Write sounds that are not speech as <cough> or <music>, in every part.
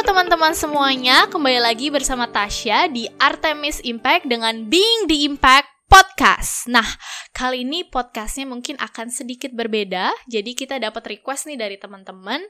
Halo teman-teman semuanya, kembali lagi bersama Tasya di Artemis Impact dengan Being the Impact Podcast. Nah, kali ini podcastnya mungkin akan sedikit berbeda. Jadi kita dapat request nih dari teman-teman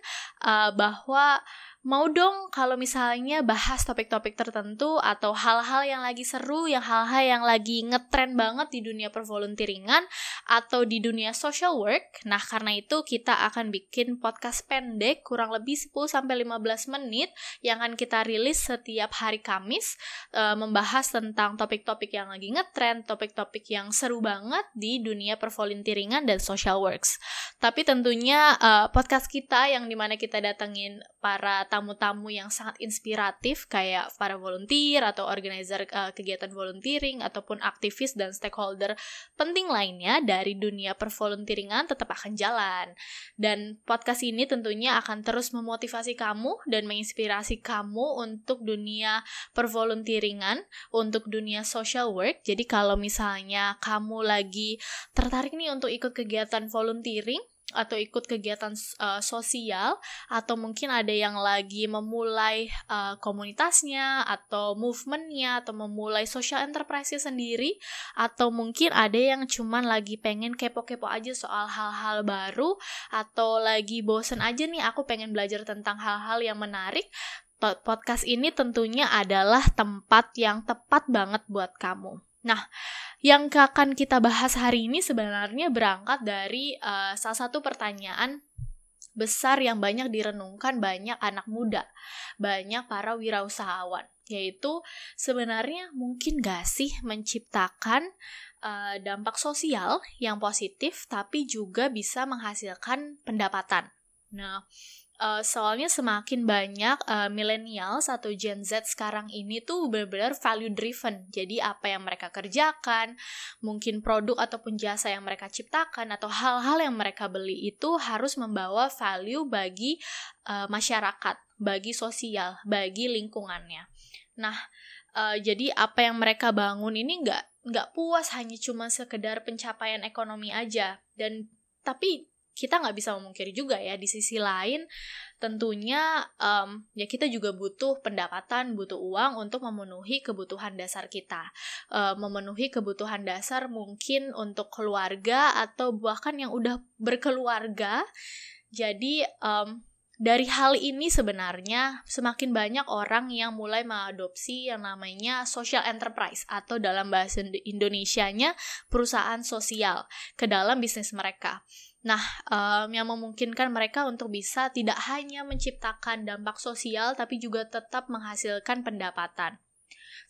uh, bahwa mau dong kalau misalnya bahas topik-topik tertentu atau hal-hal yang lagi seru, yang hal-hal yang lagi ngetren banget di dunia pervolunteeringan atau di dunia social work. Nah, karena itu kita akan bikin podcast pendek kurang lebih 10 sampai 15 menit yang akan kita rilis setiap hari Kamis e, membahas tentang topik-topik yang lagi ngetren, topik-topik yang seru banget di dunia pervolunteeringan dan social works. Tapi tentunya e, podcast kita yang di mana kita datengin para tamu-tamu yang sangat inspiratif kayak para volunteer atau organizer uh, kegiatan volunteering ataupun aktivis dan stakeholder penting lainnya dari dunia pervolunteeringan tetap akan jalan. Dan podcast ini tentunya akan terus memotivasi kamu dan menginspirasi kamu untuk dunia pervolunteeringan, untuk dunia social work. Jadi kalau misalnya kamu lagi tertarik nih untuk ikut kegiatan volunteering, atau ikut kegiatan uh, sosial atau mungkin ada yang lagi memulai uh, komunitasnya atau movementnya atau memulai social enterprise sendiri atau mungkin ada yang cuman lagi pengen kepo-kepo aja soal hal-hal baru atau lagi bosen aja nih aku pengen belajar tentang hal-hal yang menarik podcast ini tentunya adalah tempat yang tepat banget buat kamu. Nah, yang akan kita bahas hari ini sebenarnya berangkat dari uh, salah satu pertanyaan besar yang banyak direnungkan banyak anak muda, banyak para wirausahawan, yaitu sebenarnya mungkin gak sih menciptakan uh, dampak sosial yang positif tapi juga bisa menghasilkan pendapatan. Nah, uh, soalnya semakin banyak uh, millennials atau Gen Z sekarang ini tuh benar-benar value driven. Jadi apa yang mereka kerjakan, mungkin produk ataupun jasa yang mereka ciptakan atau hal-hal yang mereka beli itu harus membawa value bagi uh, masyarakat, bagi sosial, bagi lingkungannya. Nah, uh, jadi apa yang mereka bangun ini nggak nggak puas hanya cuma sekedar pencapaian ekonomi aja dan tapi kita nggak bisa memungkiri juga ya di sisi lain tentunya um, ya kita juga butuh pendapatan butuh uang untuk memenuhi kebutuhan dasar kita uh, memenuhi kebutuhan dasar mungkin untuk keluarga atau bahkan yang udah berkeluarga jadi um, dari hal ini sebenarnya semakin banyak orang yang mulai mengadopsi yang namanya social enterprise atau dalam bahasa Indonesianya perusahaan sosial ke dalam bisnis mereka. Nah, um, yang memungkinkan mereka untuk bisa tidak hanya menciptakan dampak sosial, tapi juga tetap menghasilkan pendapatan.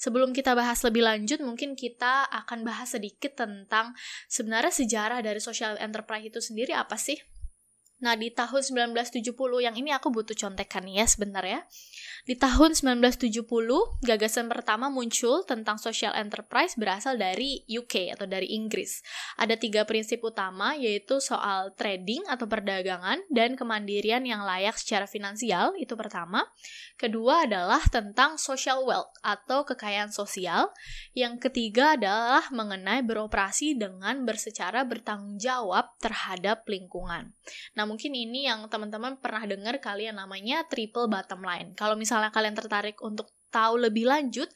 Sebelum kita bahas lebih lanjut, mungkin kita akan bahas sedikit tentang sebenarnya sejarah dari social enterprise itu sendiri apa sih? Nah, di tahun 1970 yang ini aku butuh contekan ya sebentar ya. Di tahun 1970, gagasan pertama muncul tentang social enterprise berasal dari UK atau dari Inggris. Ada tiga prinsip utama yaitu soal trading atau perdagangan dan kemandirian yang layak secara finansial, itu pertama. Kedua adalah tentang social wealth atau kekayaan sosial. Yang ketiga adalah mengenai beroperasi dengan bersecara bertanggung jawab terhadap lingkungan. Nah, mungkin ini yang teman-teman pernah dengar kalian namanya triple bottom line. Kalau misalnya kalian tertarik untuk tahu lebih lanjut,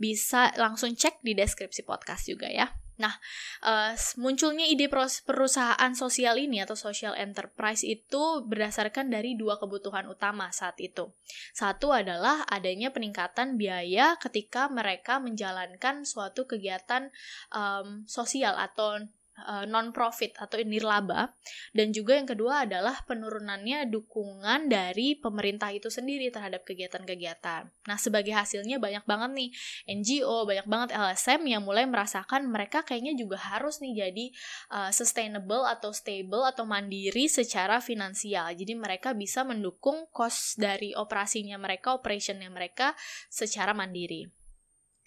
bisa langsung cek di deskripsi podcast juga ya. Nah, uh, munculnya ide perusahaan sosial ini atau social enterprise itu berdasarkan dari dua kebutuhan utama saat itu. Satu adalah adanya peningkatan biaya ketika mereka menjalankan suatu kegiatan um, sosial atau uh, non-profit atau nirlaba dan juga yang kedua adalah penurunannya dukungan dari pemerintah itu sendiri terhadap kegiatan-kegiatan. Nah, sebagai hasilnya banyak banget nih NGO, banyak banget LSM yang mulai merasakan mereka kayaknya juga harus nih jadi uh, sustainable atau stable atau mandiri secara finansial. Jadi mereka bisa mendukung cost dari operasinya mereka, operationnya mereka secara mandiri.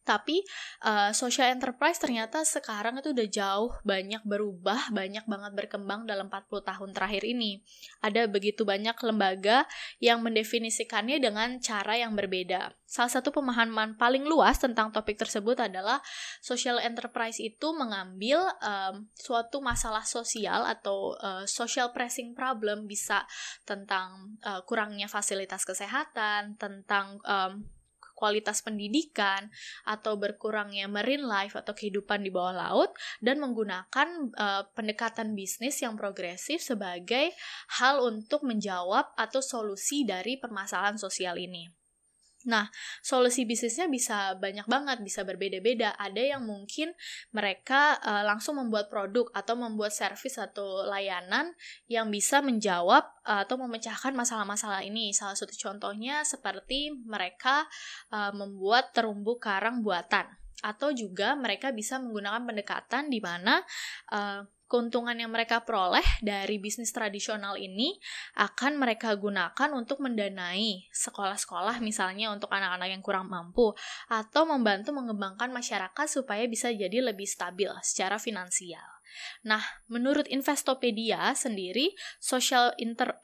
Tapi uh, social enterprise ternyata sekarang itu udah jauh banyak berubah, banyak banget berkembang dalam 40 tahun terakhir ini. Ada begitu banyak lembaga yang mendefinisikannya dengan cara yang berbeda. Salah satu pemahaman paling luas tentang topik tersebut adalah social enterprise itu mengambil um, suatu masalah sosial atau uh, social pressing problem bisa tentang uh, kurangnya fasilitas kesehatan, tentang um, kualitas pendidikan atau berkurangnya marine life atau kehidupan di bawah laut dan menggunakan uh, pendekatan bisnis yang progresif sebagai hal untuk menjawab atau solusi dari permasalahan sosial ini. Nah, solusi bisnisnya bisa banyak banget, bisa berbeda-beda. Ada yang mungkin mereka uh, langsung membuat produk atau membuat service atau layanan yang bisa menjawab uh, atau memecahkan masalah-masalah ini. Salah satu contohnya seperti mereka uh, membuat terumbu karang buatan atau juga mereka bisa menggunakan pendekatan di mana uh, keuntungan yang mereka peroleh dari bisnis tradisional ini akan mereka gunakan untuk mendanai sekolah-sekolah misalnya untuk anak-anak yang kurang mampu atau membantu mengembangkan masyarakat supaya bisa jadi lebih stabil secara finansial. Nah, menurut Investopedia sendiri, social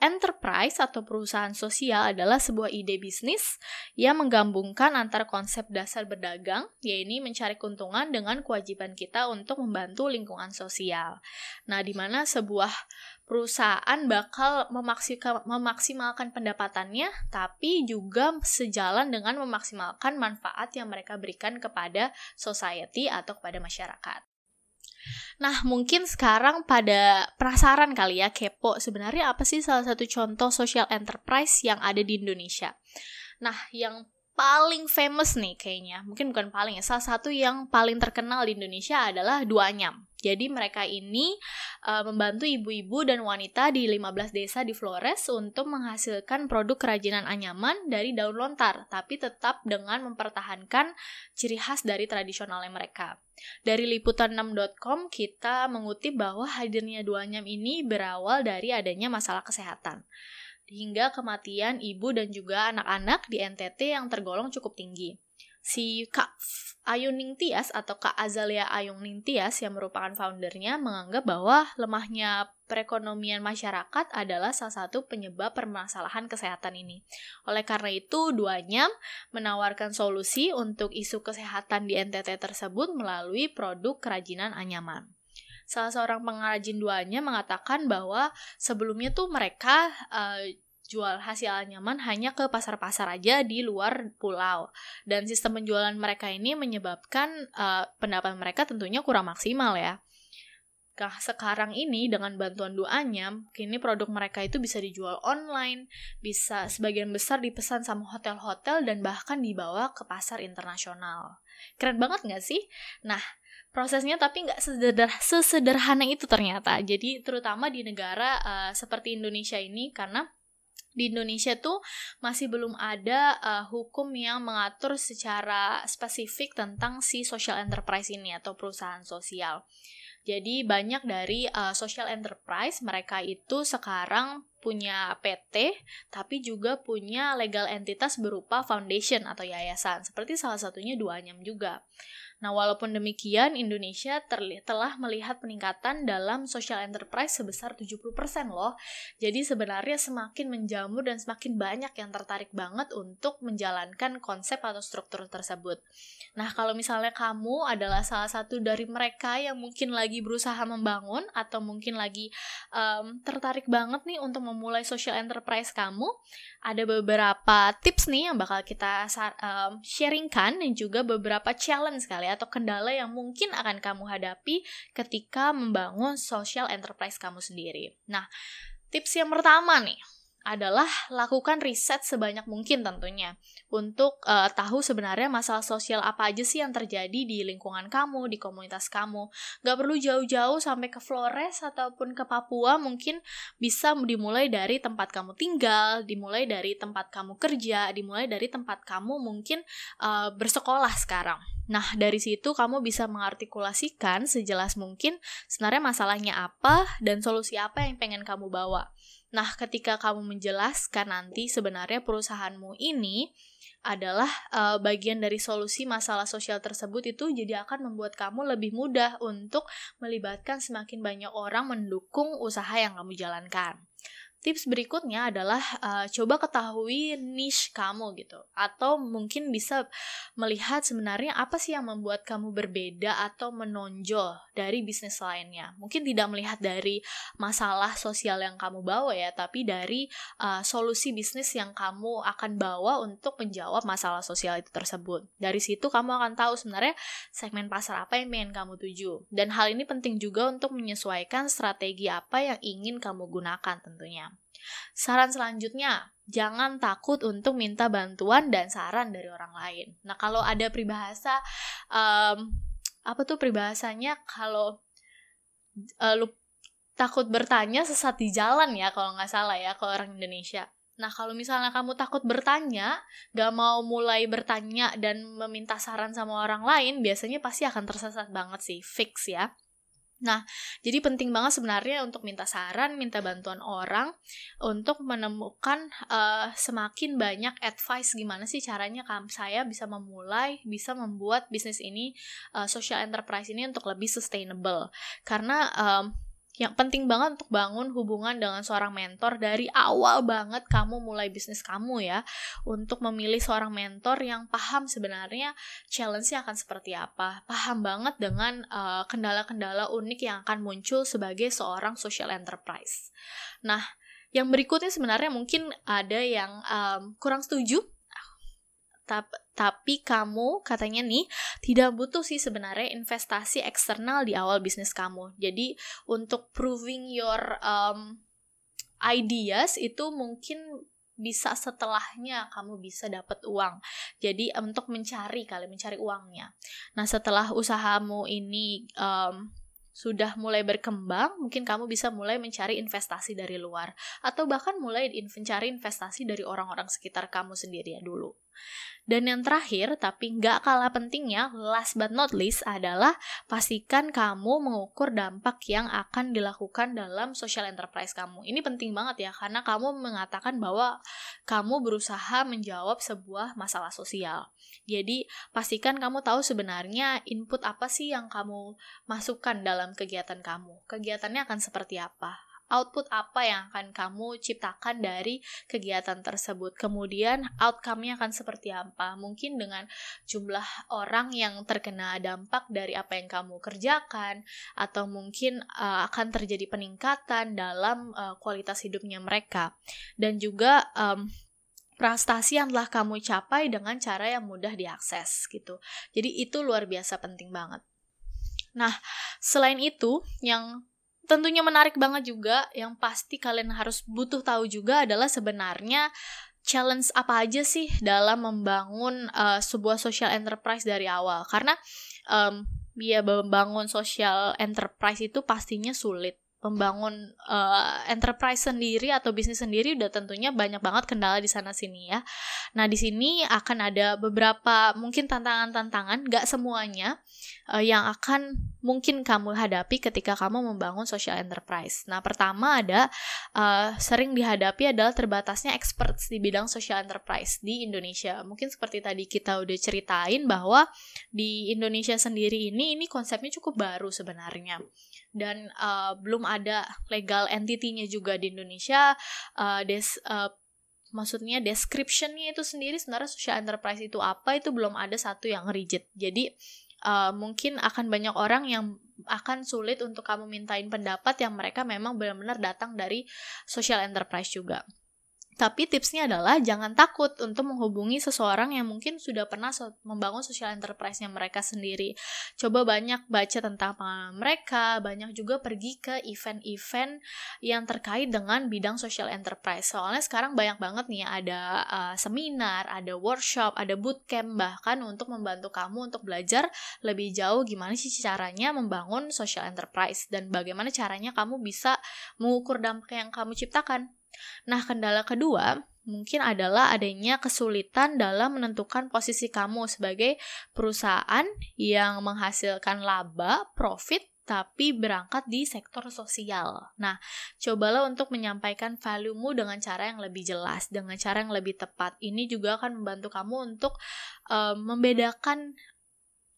enterprise atau perusahaan sosial adalah sebuah ide bisnis yang menggabungkan antara konsep dasar berdagang, yaitu mencari keuntungan dengan kewajiban kita untuk membantu lingkungan sosial. Nah, di mana sebuah perusahaan bakal memaksimalkan pendapatannya, tapi juga sejalan dengan memaksimalkan manfaat yang mereka berikan kepada society atau kepada masyarakat. Nah, mungkin sekarang pada penasaran kali ya, kepo sebenarnya apa sih salah satu contoh social enterprise yang ada di Indonesia? Nah, yang paling famous nih kayaknya, mungkin bukan paling ya, salah satu yang paling terkenal di Indonesia adalah Duanyam. Jadi mereka ini uh, membantu ibu-ibu dan wanita di 15 desa di Flores untuk menghasilkan produk kerajinan anyaman dari daun lontar, tapi tetap dengan mempertahankan ciri khas dari tradisionalnya mereka. Dari liputan6.com kita mengutip bahwa hadirnya Duanyam ini berawal dari adanya masalah kesehatan hingga kematian ibu dan juga anak-anak di NTT yang tergolong cukup tinggi. Si Kak Ayuning Tias atau Kak Azalia Ayuning Tias yang merupakan foundernya menganggap bahwa lemahnya perekonomian masyarakat adalah salah satu penyebab permasalahan kesehatan ini. Oleh karena itu, duanya menawarkan solusi untuk isu kesehatan di NTT tersebut melalui produk kerajinan anyaman. Salah seorang pengrajin duanya mengatakan bahwa sebelumnya tuh mereka uh, jual hasil anyaman hanya ke pasar-pasar aja di luar pulau. Dan sistem penjualan mereka ini menyebabkan uh, pendapatan mereka tentunya kurang maksimal ya. Nah, sekarang ini dengan bantuan Duanyam, kini produk mereka itu bisa dijual online, bisa sebagian besar dipesan sama hotel-hotel dan bahkan dibawa ke pasar internasional. Keren banget nggak sih? Nah, prosesnya tapi nggak sesederhana, sesederhana itu ternyata. Jadi terutama di negara uh, seperti Indonesia ini karena di Indonesia tuh masih belum ada uh, hukum yang mengatur secara spesifik tentang si social enterprise ini atau perusahaan sosial. Jadi banyak dari uh, social enterprise mereka itu sekarang punya PT tapi juga punya legal entitas berupa foundation atau yayasan seperti salah satunya Duanyam juga. Nah, walaupun demikian, Indonesia telah melihat peningkatan dalam social enterprise sebesar 70% loh. Jadi sebenarnya semakin menjamur dan semakin banyak yang tertarik banget untuk menjalankan konsep atau struktur tersebut. Nah, kalau misalnya kamu adalah salah satu dari mereka yang mungkin lagi berusaha membangun atau mungkin lagi um, tertarik banget nih untuk memulai social enterprise kamu, ada beberapa tips nih yang bakal kita um, sharingkan dan juga beberapa challenge kali ya, atau kendala yang mungkin akan kamu hadapi ketika membangun social enterprise kamu sendiri. Nah, tips yang pertama nih adalah lakukan riset sebanyak mungkin tentunya untuk uh, tahu sebenarnya masalah sosial apa aja sih yang terjadi di lingkungan kamu, di komunitas kamu. Gak perlu jauh-jauh sampai ke Flores ataupun ke Papua, mungkin bisa dimulai dari tempat kamu tinggal, dimulai dari tempat kamu kerja, dimulai dari tempat kamu mungkin uh, bersekolah sekarang. Nah, dari situ kamu bisa mengartikulasikan sejelas mungkin sebenarnya masalahnya apa dan solusi apa yang pengen kamu bawa. Nah, ketika kamu menjelaskan nanti sebenarnya perusahaanmu ini adalah uh, bagian dari solusi masalah sosial tersebut itu jadi akan membuat kamu lebih mudah untuk melibatkan semakin banyak orang mendukung usaha yang kamu jalankan. Tips berikutnya adalah uh, coba ketahui niche kamu gitu atau mungkin bisa melihat sebenarnya apa sih yang membuat kamu berbeda atau menonjol dari bisnis lainnya. Mungkin tidak melihat dari masalah sosial yang kamu bawa ya, tapi dari uh, solusi bisnis yang kamu akan bawa untuk menjawab masalah sosial itu tersebut. Dari situ kamu akan tahu sebenarnya segmen pasar apa yang ingin kamu tuju. Dan hal ini penting juga untuk menyesuaikan strategi apa yang ingin kamu gunakan tentunya. Saran selanjutnya, jangan takut untuk minta bantuan dan saran dari orang lain. Nah, kalau ada peribahasa, um, apa tuh peribahasanya? Kalau uh, lu takut bertanya sesat di jalan ya, kalau nggak salah ya, kalau orang Indonesia. Nah, kalau misalnya kamu takut bertanya, gak mau mulai bertanya dan meminta saran sama orang lain, biasanya pasti akan tersesat banget sih, fix ya. Nah, jadi penting banget sebenarnya untuk minta saran, minta bantuan orang untuk menemukan uh, semakin banyak advice gimana sih caranya saya bisa memulai, bisa membuat bisnis ini, uh, social enterprise ini untuk lebih sustainable. Karena um, yang penting banget untuk bangun hubungan dengan seorang mentor. Dari awal banget kamu mulai bisnis kamu ya untuk memilih seorang mentor yang paham sebenarnya challenge-nya akan seperti apa. Paham banget dengan eh, kendala-kendala unik yang akan muncul sebagai seorang social enterprise. Nah yang berikutnya sebenarnya mungkin ada yang um, kurang setuju tapi kamu katanya nih tidak butuh sih sebenarnya investasi eksternal di awal bisnis kamu. Jadi untuk proving your um, ideas itu mungkin bisa setelahnya kamu bisa dapat uang. Jadi untuk mencari kali mencari uangnya. Nah setelah usahamu ini um, sudah mulai berkembang, mungkin kamu bisa mulai mencari investasi dari luar atau bahkan mulai mencari investasi dari orang-orang sekitar kamu sendiri ya dulu. Dan yang terakhir, tapi nggak kalah pentingnya, last but not least adalah pastikan kamu mengukur dampak yang akan dilakukan dalam social enterprise kamu. Ini penting banget ya, karena kamu mengatakan bahwa kamu berusaha menjawab sebuah masalah sosial. Jadi, pastikan kamu tahu sebenarnya input apa sih yang kamu masukkan dalam kegiatan kamu. Kegiatannya akan seperti apa? Output apa yang akan kamu ciptakan dari kegiatan tersebut. Kemudian outcome-nya akan seperti apa? Mungkin dengan jumlah orang yang terkena dampak dari apa yang kamu kerjakan atau mungkin uh, akan terjadi peningkatan dalam uh, kualitas hidupnya mereka. Dan juga um, prestasi yang telah kamu capai dengan cara yang mudah diakses gitu. Jadi itu luar biasa penting banget. Nah, selain itu yang tentunya menarik banget juga. Yang pasti kalian harus butuh tahu juga adalah sebenarnya challenge apa aja sih dalam membangun uh, sebuah social enterprise dari awal. Karena um, ya membangun social enterprise itu pastinya sulit membangun uh, enterprise sendiri atau bisnis sendiri udah tentunya banyak banget kendala di sana sini ya. Nah di sini akan ada beberapa mungkin tantangan-tantangan, gak semuanya uh, yang akan mungkin kamu hadapi ketika kamu membangun social enterprise. Nah pertama ada uh, sering dihadapi adalah terbatasnya experts di bidang social enterprise di Indonesia. Mungkin seperti tadi kita udah ceritain bahwa di Indonesia sendiri ini ini konsepnya cukup baru sebenarnya dan uh, belum ada legal entity-nya juga di Indonesia. Uh, des uh, maksudnya description-nya itu sendiri sebenarnya social enterprise itu apa itu belum ada satu yang rigid. Jadi uh, mungkin akan banyak orang yang akan sulit untuk kamu mintain pendapat yang mereka memang benar-benar datang dari social enterprise juga tapi tipsnya adalah jangan takut untuk menghubungi seseorang yang mungkin sudah pernah so membangun social enterprise-nya mereka sendiri. Coba banyak baca tentang mereka, banyak juga pergi ke event-event yang terkait dengan bidang social enterprise. Soalnya sekarang banyak banget nih ada uh, seminar, ada workshop, ada bootcamp bahkan untuk membantu kamu untuk belajar lebih jauh gimana sih caranya membangun social enterprise dan bagaimana caranya kamu bisa mengukur dampak yang kamu ciptakan. Nah, kendala kedua mungkin adalah adanya kesulitan dalam menentukan posisi kamu sebagai perusahaan yang menghasilkan laba, profit, tapi berangkat di sektor sosial. Nah, cobalah untuk menyampaikan value-mu dengan cara yang lebih jelas, dengan cara yang lebih tepat. Ini juga akan membantu kamu untuk uh, membedakan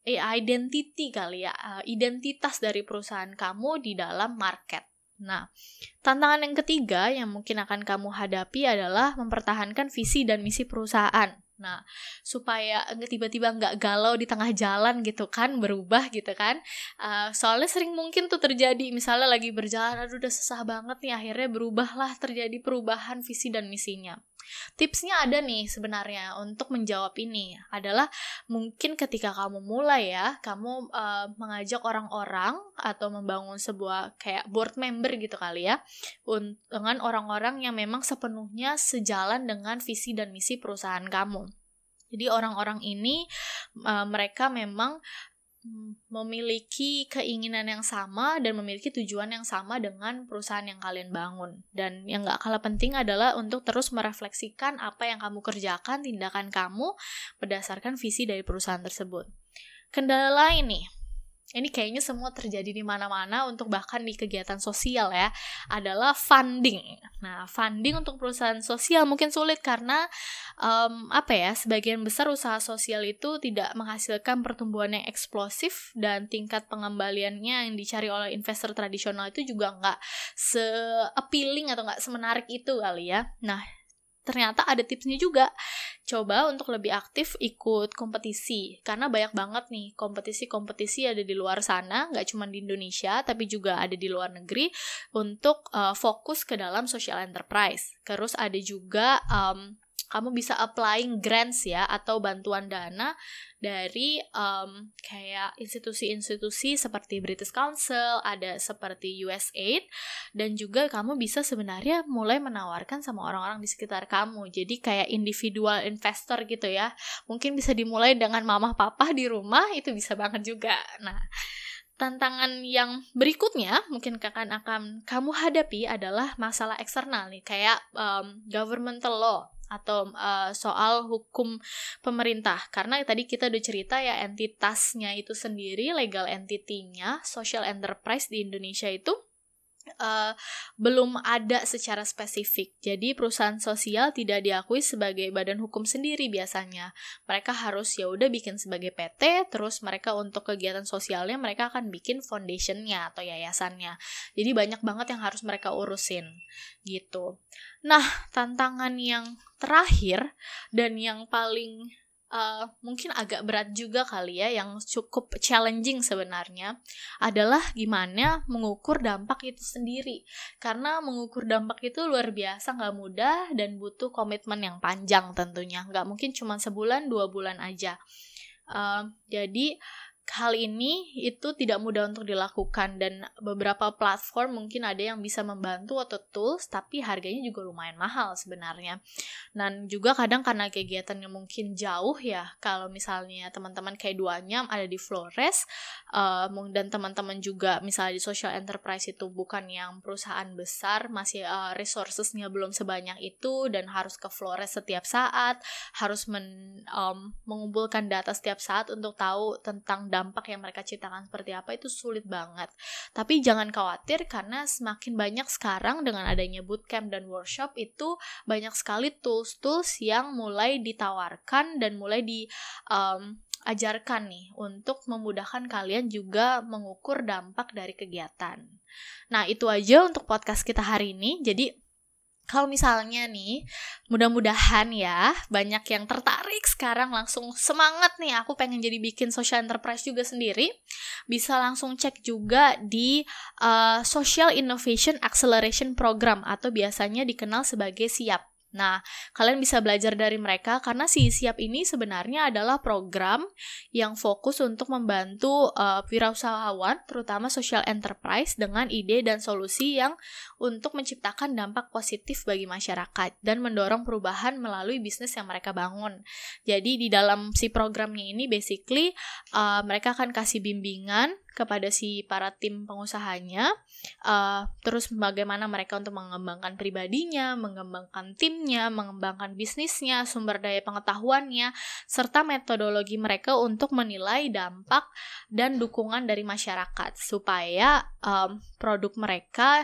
identity kali ya, uh, identitas dari perusahaan kamu di dalam market. Nah, tantangan yang ketiga yang mungkin akan kamu hadapi adalah mempertahankan visi dan misi perusahaan. Nah, supaya tiba-tiba nggak galau di tengah jalan gitu kan, berubah gitu kan. Uh, soalnya sering mungkin tuh terjadi, misalnya lagi berjalan, aduh udah susah banget nih, akhirnya berubahlah terjadi perubahan visi dan misinya. Tipsnya ada nih sebenarnya untuk menjawab ini adalah mungkin ketika kamu mulai ya, kamu uh, mengajak orang-orang atau membangun sebuah kayak board member gitu kali ya, dengan orang-orang yang memang sepenuhnya sejalan dengan visi dan misi perusahaan kamu. Jadi orang-orang ini uh, mereka memang memiliki keinginan yang sama dan memiliki tujuan yang sama dengan perusahaan yang kalian bangun. Dan yang gak kalah penting adalah untuk terus merefleksikan apa yang kamu kerjakan, tindakan kamu berdasarkan visi dari perusahaan tersebut. Kendala lain nih, ini kayaknya semua terjadi di mana-mana untuk bahkan di kegiatan sosial ya, adalah funding. Nah, funding untuk perusahaan sosial mungkin sulit karena um, apa ya, sebagian besar usaha sosial itu tidak menghasilkan pertumbuhan yang eksplosif dan tingkat pengembaliannya yang dicari oleh investor tradisional itu juga nggak se-appealing atau nggak semenarik itu kali ya. Nah, ternyata ada tipsnya juga. Coba untuk lebih aktif ikut kompetisi, karena banyak banget nih kompetisi-kompetisi ada di luar sana, nggak cuma di Indonesia, tapi juga ada di luar negeri untuk uh, fokus ke dalam social enterprise. Terus ada juga um, kamu bisa applying grants ya atau bantuan dana dari um, kayak institusi-institusi seperti British Council, ada seperti USAID, dan juga kamu bisa sebenarnya mulai menawarkan sama orang-orang di sekitar kamu. Jadi kayak individual investor gitu ya. Mungkin bisa dimulai dengan mama papa di rumah, itu bisa banget juga. Nah, tantangan yang berikutnya mungkin akan akan kamu hadapi adalah masalah eksternal nih kayak um, governmental law atau uh, soal hukum pemerintah. Karena tadi kita udah cerita ya entitasnya itu sendiri legal entity-nya social enterprise di Indonesia itu uh, belum ada secara spesifik. Jadi perusahaan sosial tidak diakui sebagai badan hukum sendiri biasanya. Mereka harus ya udah bikin sebagai PT, terus mereka untuk kegiatan sosialnya mereka akan bikin foundationnya atau yayasannya. Jadi banyak banget yang harus mereka urusin gitu. Nah, tantangan yang terakhir dan yang paling uh, mungkin agak berat juga kali ya yang cukup challenging sebenarnya adalah gimana mengukur dampak itu sendiri. Karena mengukur dampak itu luar biasa nggak mudah dan butuh komitmen yang panjang tentunya. Nggak mungkin cuma sebulan dua bulan aja. Uh, jadi hal ini itu tidak mudah untuk dilakukan dan beberapa platform mungkin ada yang bisa membantu atau tools tapi harganya juga lumayan mahal sebenarnya. Dan juga kadang karena kegiatannya mungkin jauh ya kalau misalnya teman-teman kayak duanya ada di Flores uh, dan teman-teman juga misalnya di social enterprise itu bukan yang perusahaan besar masih uh, resourcesnya belum sebanyak itu dan harus ke Flores setiap saat harus men, um, mengumpulkan data setiap saat untuk tahu tentang dampak yang mereka ciptakan seperti apa itu sulit banget. Tapi jangan khawatir karena semakin banyak sekarang dengan adanya bootcamp dan workshop itu banyak sekali tools-tools yang mulai ditawarkan dan mulai di um, ajarkan nih untuk memudahkan kalian juga mengukur dampak dari kegiatan. Nah, itu aja untuk podcast kita hari ini. Jadi kalau misalnya nih, mudah-mudahan ya banyak yang tertarik sekarang langsung semangat nih aku pengen jadi bikin social enterprise juga sendiri. Bisa langsung cek juga di uh, Social Innovation Acceleration Program atau biasanya dikenal sebagai SIAP. Nah, kalian bisa belajar dari mereka karena si Siap ini sebenarnya adalah program yang fokus untuk membantu uh, wirausahawan, terutama social enterprise dengan ide dan solusi yang untuk menciptakan dampak positif bagi masyarakat dan mendorong perubahan melalui bisnis yang mereka bangun. Jadi di dalam si programnya ini basically uh, mereka akan kasih bimbingan kepada si para tim pengusahanya uh, terus bagaimana mereka untuk mengembangkan pribadinya, mengembangkan timnya, mengembangkan bisnisnya, sumber daya pengetahuannya, serta metodologi mereka untuk menilai dampak dan dukungan dari masyarakat supaya um, produk mereka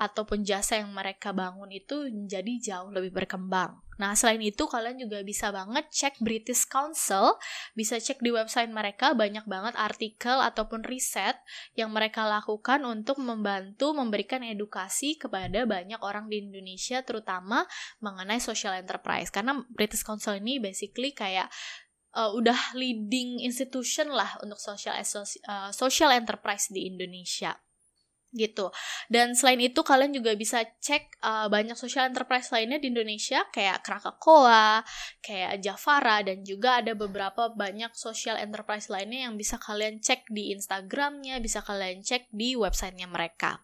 ataupun jasa yang mereka bangun itu menjadi jauh lebih berkembang. Nah, selain itu kalian juga bisa banget cek British Council, bisa cek di website mereka banyak banget artikel ataupun riset yang mereka lakukan untuk membantu memberikan edukasi kepada banyak orang di Indonesia terutama mengenai social enterprise. Karena British Council ini basically kayak uh, udah leading institution lah untuk social uh, social enterprise di Indonesia gitu. Dan selain itu kalian juga bisa cek uh, banyak social enterprise lainnya di Indonesia kayak Krakatoa, kayak Javara dan juga ada beberapa banyak social enterprise lainnya yang bisa kalian cek di Instagramnya, bisa kalian cek di websitenya mereka.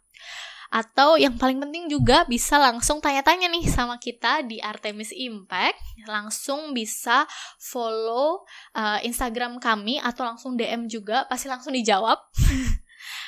Atau yang paling penting juga bisa langsung tanya-tanya nih sama kita di Artemis Impact, langsung bisa follow uh, Instagram kami atau langsung DM juga, pasti langsung dijawab. <laughs>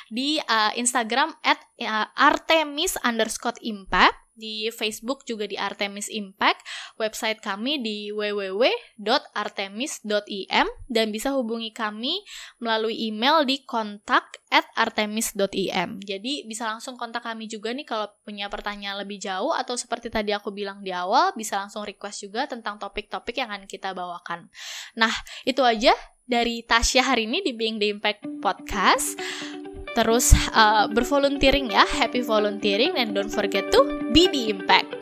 di uh, Instagram at uh, Artemis underscore impact di Facebook juga di Artemis Impact, website kami di www.artemis.im dan bisa hubungi kami melalui email di kontak at artemis.im. Jadi bisa langsung kontak kami juga nih kalau punya pertanyaan lebih jauh atau seperti tadi aku bilang di awal bisa langsung request juga tentang topik-topik yang akan kita bawakan. Nah, itu aja dari Tasya hari ini di Being the Impact Podcast. Terus uh, bervolunteering ya, happy volunteering. And don't forget to be the impact.